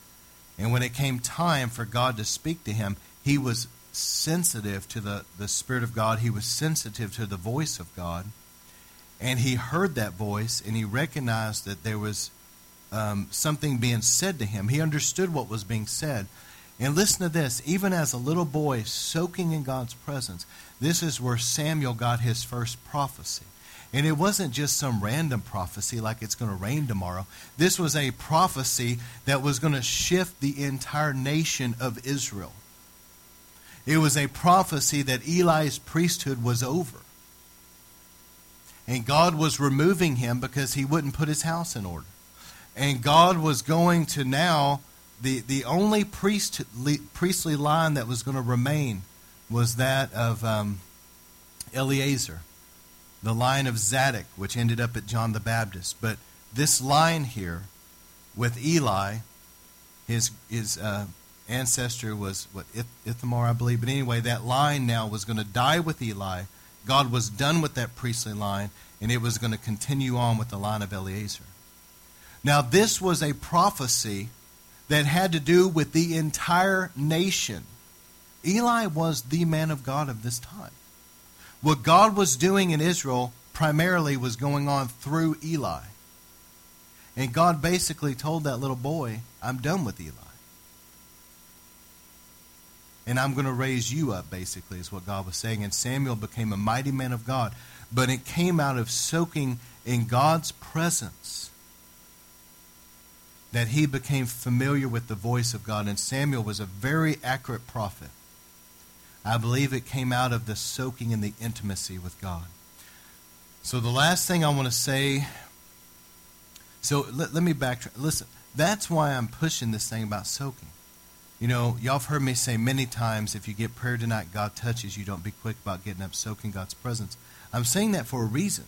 And when it came time for God to speak to him, he was sensitive to the, the Spirit of God. He was sensitive to the voice of God. And he heard that voice and he recognized that there was um, something being said to him. He understood what was being said. And listen to this even as a little boy soaking in God's presence, this is where Samuel got his first prophecy. And it wasn't just some random prophecy like it's going to rain tomorrow. This was a prophecy that was going to shift the entire nation of Israel. It was a prophecy that Eli's priesthood was over. And God was removing him because he wouldn't put his house in order. And God was going to now, the, the only priest, priestly line that was going to remain was that of um, Eleazar, the line of Zadok, which ended up at John the Baptist. But this line here with Eli, his, his uh, ancestor was what Ithamar, I believe. But anyway, that line now was going to die with Eli. God was done with that priestly line, and it was going to continue on with the line of Eleazar. Now, this was a prophecy that had to do with the entire nation. Eli was the man of God of this time. What God was doing in Israel primarily was going on through Eli. And God basically told that little boy, I'm done with Eli. And I'm going to raise you up, basically, is what God was saying. And Samuel became a mighty man of God. But it came out of soaking in God's presence that he became familiar with the voice of God. And Samuel was a very accurate prophet. I believe it came out of the soaking in the intimacy with God. So the last thing I want to say, so let, let me backtrack. Listen, that's why I'm pushing this thing about soaking. You know, y'all have heard me say many times if you get prayer tonight, God touches you, don't be quick about getting up, soaking God's presence. I'm saying that for a reason.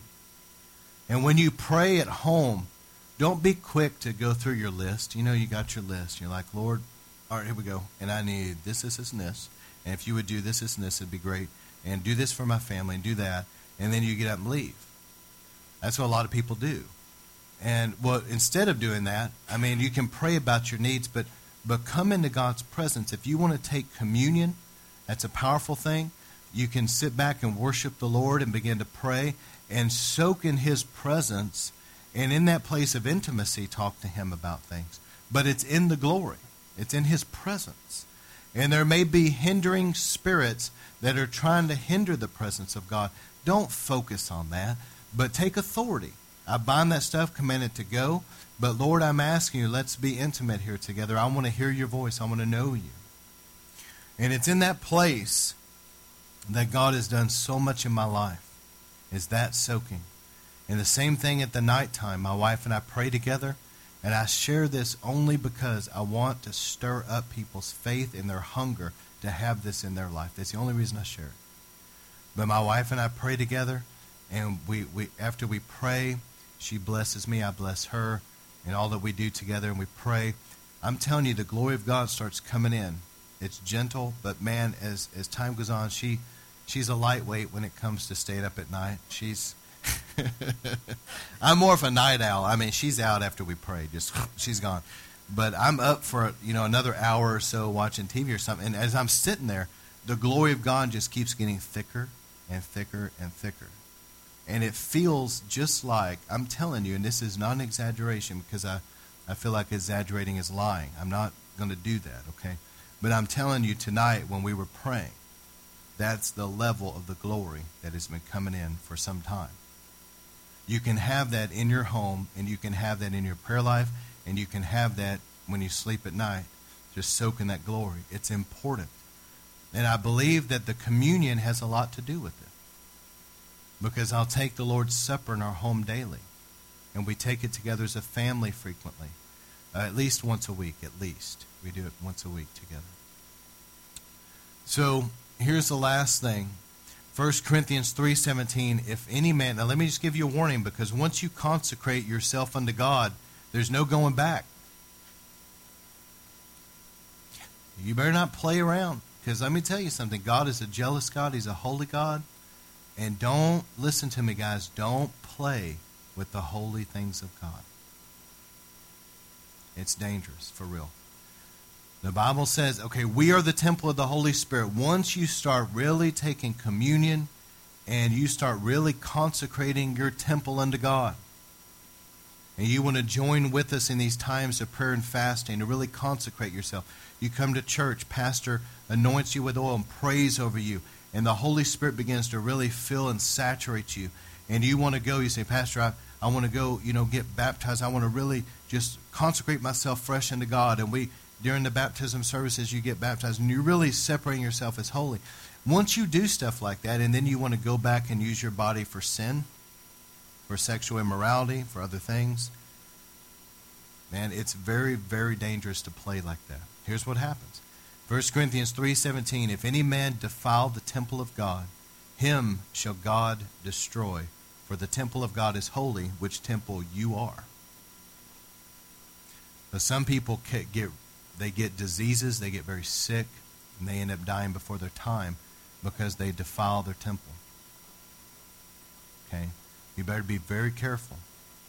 And when you pray at home, don't be quick to go through your list. You know, you got your list. You're like, Lord, all right, here we go. And I need this, this, this, and this. And if you would do this, this, and this, it'd be great. And do this for my family and do that. And then you get up and leave. That's what a lot of people do. And well, instead of doing that, I mean, you can pray about your needs, but but come into God's presence. If you want to take communion, that's a powerful thing. You can sit back and worship the Lord and begin to pray and soak in His presence and in that place of intimacy, talk to him about things. But it's in the glory, it's in his presence. And there may be hindering spirits that are trying to hinder the presence of God. Don't focus on that, but take authority. I bind that stuff, command it to go. But Lord, I'm asking you, let's be intimate here together. I want to hear your voice, I want to know you. And it's in that place that God has done so much in my life, is that soaking. And the same thing at the nighttime. My wife and I pray together. And I share this only because I want to stir up people's faith and their hunger to have this in their life. That's the only reason I share it. But my wife and I pray together, and we, we after we pray, she blesses me, I bless her, and all that we do together, and we pray. I'm telling you, the glory of God starts coming in. It's gentle, but man, as as time goes on, she she's a lightweight when it comes to staying up at night. She's I'm more of a night owl. I mean, she's out after we pray. Just she's gone. But I'm up for you know another hour or so watching TV or something. And as I'm sitting there, the glory of God just keeps getting thicker and thicker and thicker. And it feels just like I'm telling you, and this is not an exaggeration because I, I feel like exaggerating is lying. I'm not going to do that, okay? But I'm telling you tonight when we were praying, that's the level of the glory that has been coming in for some time. You can have that in your home, and you can have that in your prayer life, and you can have that when you sleep at night, just soak in that glory. It's important. And I believe that the communion has a lot to do with it. Because I'll take the Lord's Supper in our home daily, and we take it together as a family frequently, uh, at least once a week, at least. We do it once a week together. So here's the last thing 1 Corinthians 3:17 if any man now let me just give you a warning because once you consecrate yourself unto God there's no going back. You better not play around because let me tell you something God is a jealous God, he's a holy God and don't listen to me guys, don't play with the holy things of God. It's dangerous for real. The Bible says, okay, we are the temple of the Holy Spirit. Once you start really taking communion and you start really consecrating your temple unto God, and you want to join with us in these times of prayer and fasting to really consecrate yourself, you come to church, Pastor anoints you with oil and prays over you, and the Holy Spirit begins to really fill and saturate you. And you want to go, you say, Pastor, I, I want to go, you know, get baptized. I want to really just consecrate myself fresh unto God. And we, during the baptism services, you get baptized, and you're really separating yourself as holy. Once you do stuff like that, and then you want to go back and use your body for sin, for sexual immorality, for other things, man, it's very, very dangerous to play like that. Here's what happens. 1 Corinthians 3:17 If any man defile the temple of God, him shall God destroy, for the temple of God is holy, which temple you are. But some people get they get diseases, they get very sick, and they end up dying before their time because they defile their temple. Okay? You better be very careful.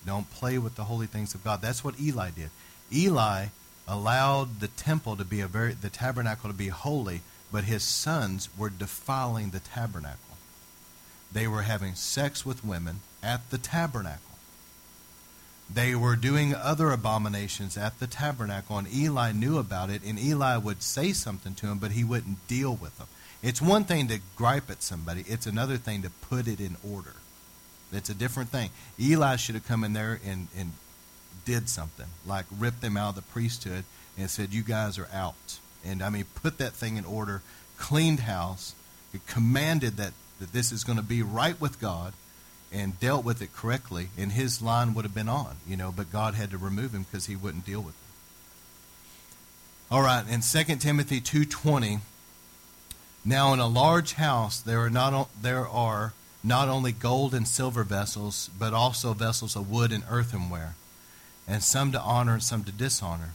Don't play with the holy things of God. That's what Eli did. Eli allowed the temple to be a very the tabernacle to be holy, but his sons were defiling the tabernacle. They were having sex with women at the tabernacle. They were doing other abominations at the tabernacle, and Eli knew about it, and Eli would say something to him, but he wouldn't deal with them. It's one thing to gripe at somebody, it's another thing to put it in order. It's a different thing. Eli should have come in there and, and did something, like ripped them out of the priesthood and said, You guys are out. And I mean, put that thing in order, cleaned house, commanded that, that this is going to be right with God, and dealt with it correctly, and his line would have been on, you know, but God had to remove him because he wouldn't deal with it. All right, in 2 Timothy 2.20, now in a large house there are not there are not only gold and silver vessels, but also vessels of wood and earthenware, and some to honor and some to dishonor.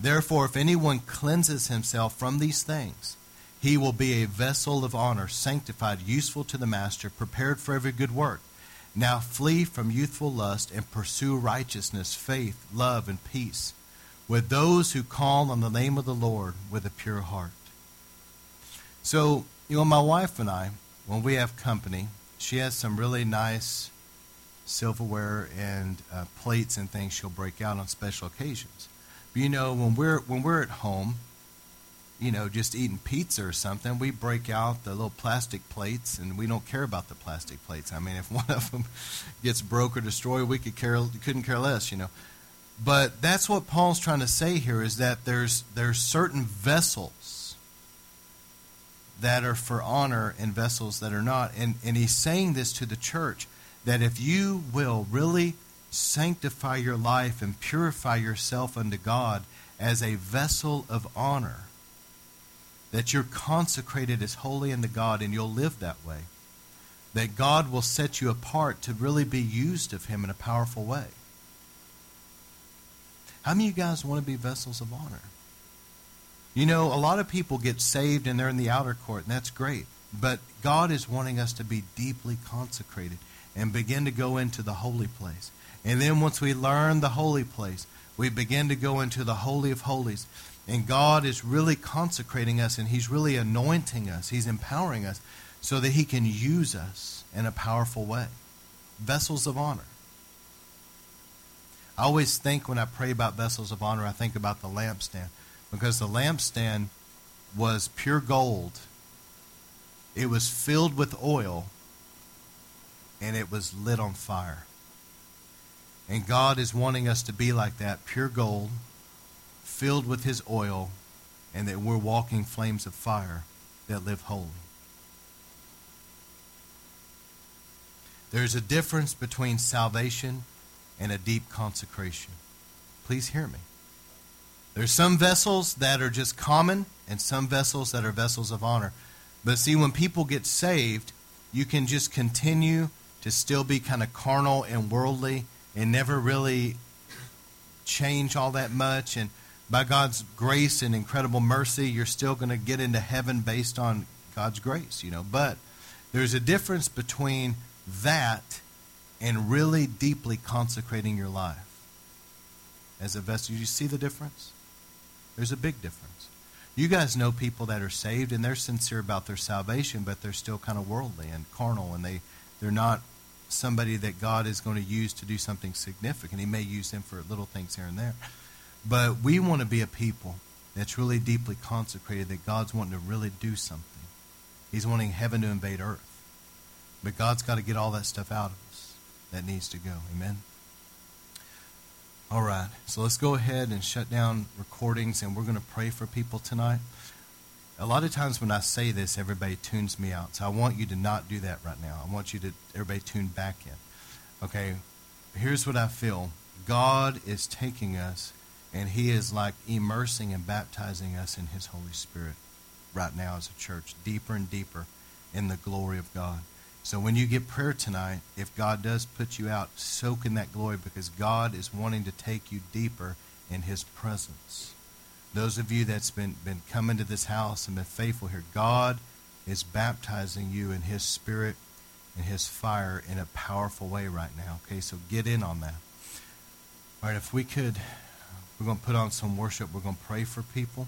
Therefore, if anyone cleanses himself from these things, he will be a vessel of honor, sanctified, useful to the master, prepared for every good work. Now flee from youthful lust and pursue righteousness, faith, love, and peace with those who call on the name of the Lord with a pure heart. So, you know, my wife and I, when we have company, she has some really nice silverware and uh, plates and things she'll break out on special occasions. But you know, when we're when we're at home, you know, just eating pizza or something, we break out the little plastic plates, and we don't care about the plastic plates. I mean, if one of them gets broke or destroyed, we could care couldn't care less, you know. But that's what Paul's trying to say here is that there's there's certain vessels that are for honor and vessels that are not. And and he's saying this to the church that if you will really sanctify your life and purify yourself unto God as a vessel of honor, that you're consecrated as holy unto God and you'll live that way. That God will set you apart to really be used of Him in a powerful way. How many of you guys want to be vessels of honor? You know, a lot of people get saved and they're in the outer court, and that's great. But God is wanting us to be deeply consecrated and begin to go into the holy place. And then once we learn the holy place, we begin to go into the Holy of Holies. And God is really consecrating us and He's really anointing us. He's empowering us so that He can use us in a powerful way. Vessels of honor. I always think when I pray about vessels of honor, I think about the lampstand because the lampstand was pure gold. It was filled with oil and it was lit on fire. And God is wanting us to be like that pure gold, filled with His oil, and that we're walking flames of fire that live holy. There's a difference between salvation and a deep consecration. Please hear me. There's some vessels that are just common and some vessels that are vessels of honor. But see, when people get saved, you can just continue to still be kind of carnal and worldly and never really change all that much and by God's grace and incredible mercy, you're still going to get into heaven based on God's grace, you know. But there's a difference between that and really deeply consecrating your life as a vessel. You see the difference? There's a big difference. You guys know people that are saved and they're sincere about their salvation, but they're still kind of worldly and carnal, and they, they're not somebody that God is going to use to do something significant. He may use them for little things here and there. But we want to be a people that's really deeply consecrated, that God's wanting to really do something. He's wanting heaven to invade earth. But God's got to get all that stuff out of us that needs to go. Amen? All right, so let's go ahead and shut down recordings, and we're going to pray for people tonight. A lot of times when I say this, everybody tunes me out. So I want you to not do that right now. I want you to everybody tune back in. Okay, here's what I feel. God is taking us, and He is like immersing and baptizing us in His Holy Spirit right now as a church, deeper and deeper in the glory of God. So when you get prayer tonight, if God does put you out, soak in that glory because God is wanting to take you deeper in his presence. Those of you that's been, been coming to this house and been faithful here, God is baptizing you in his spirit and his fire in a powerful way right now. Okay, so get in on that. All right, if we could, we're going to put on some worship. We're going to pray for people.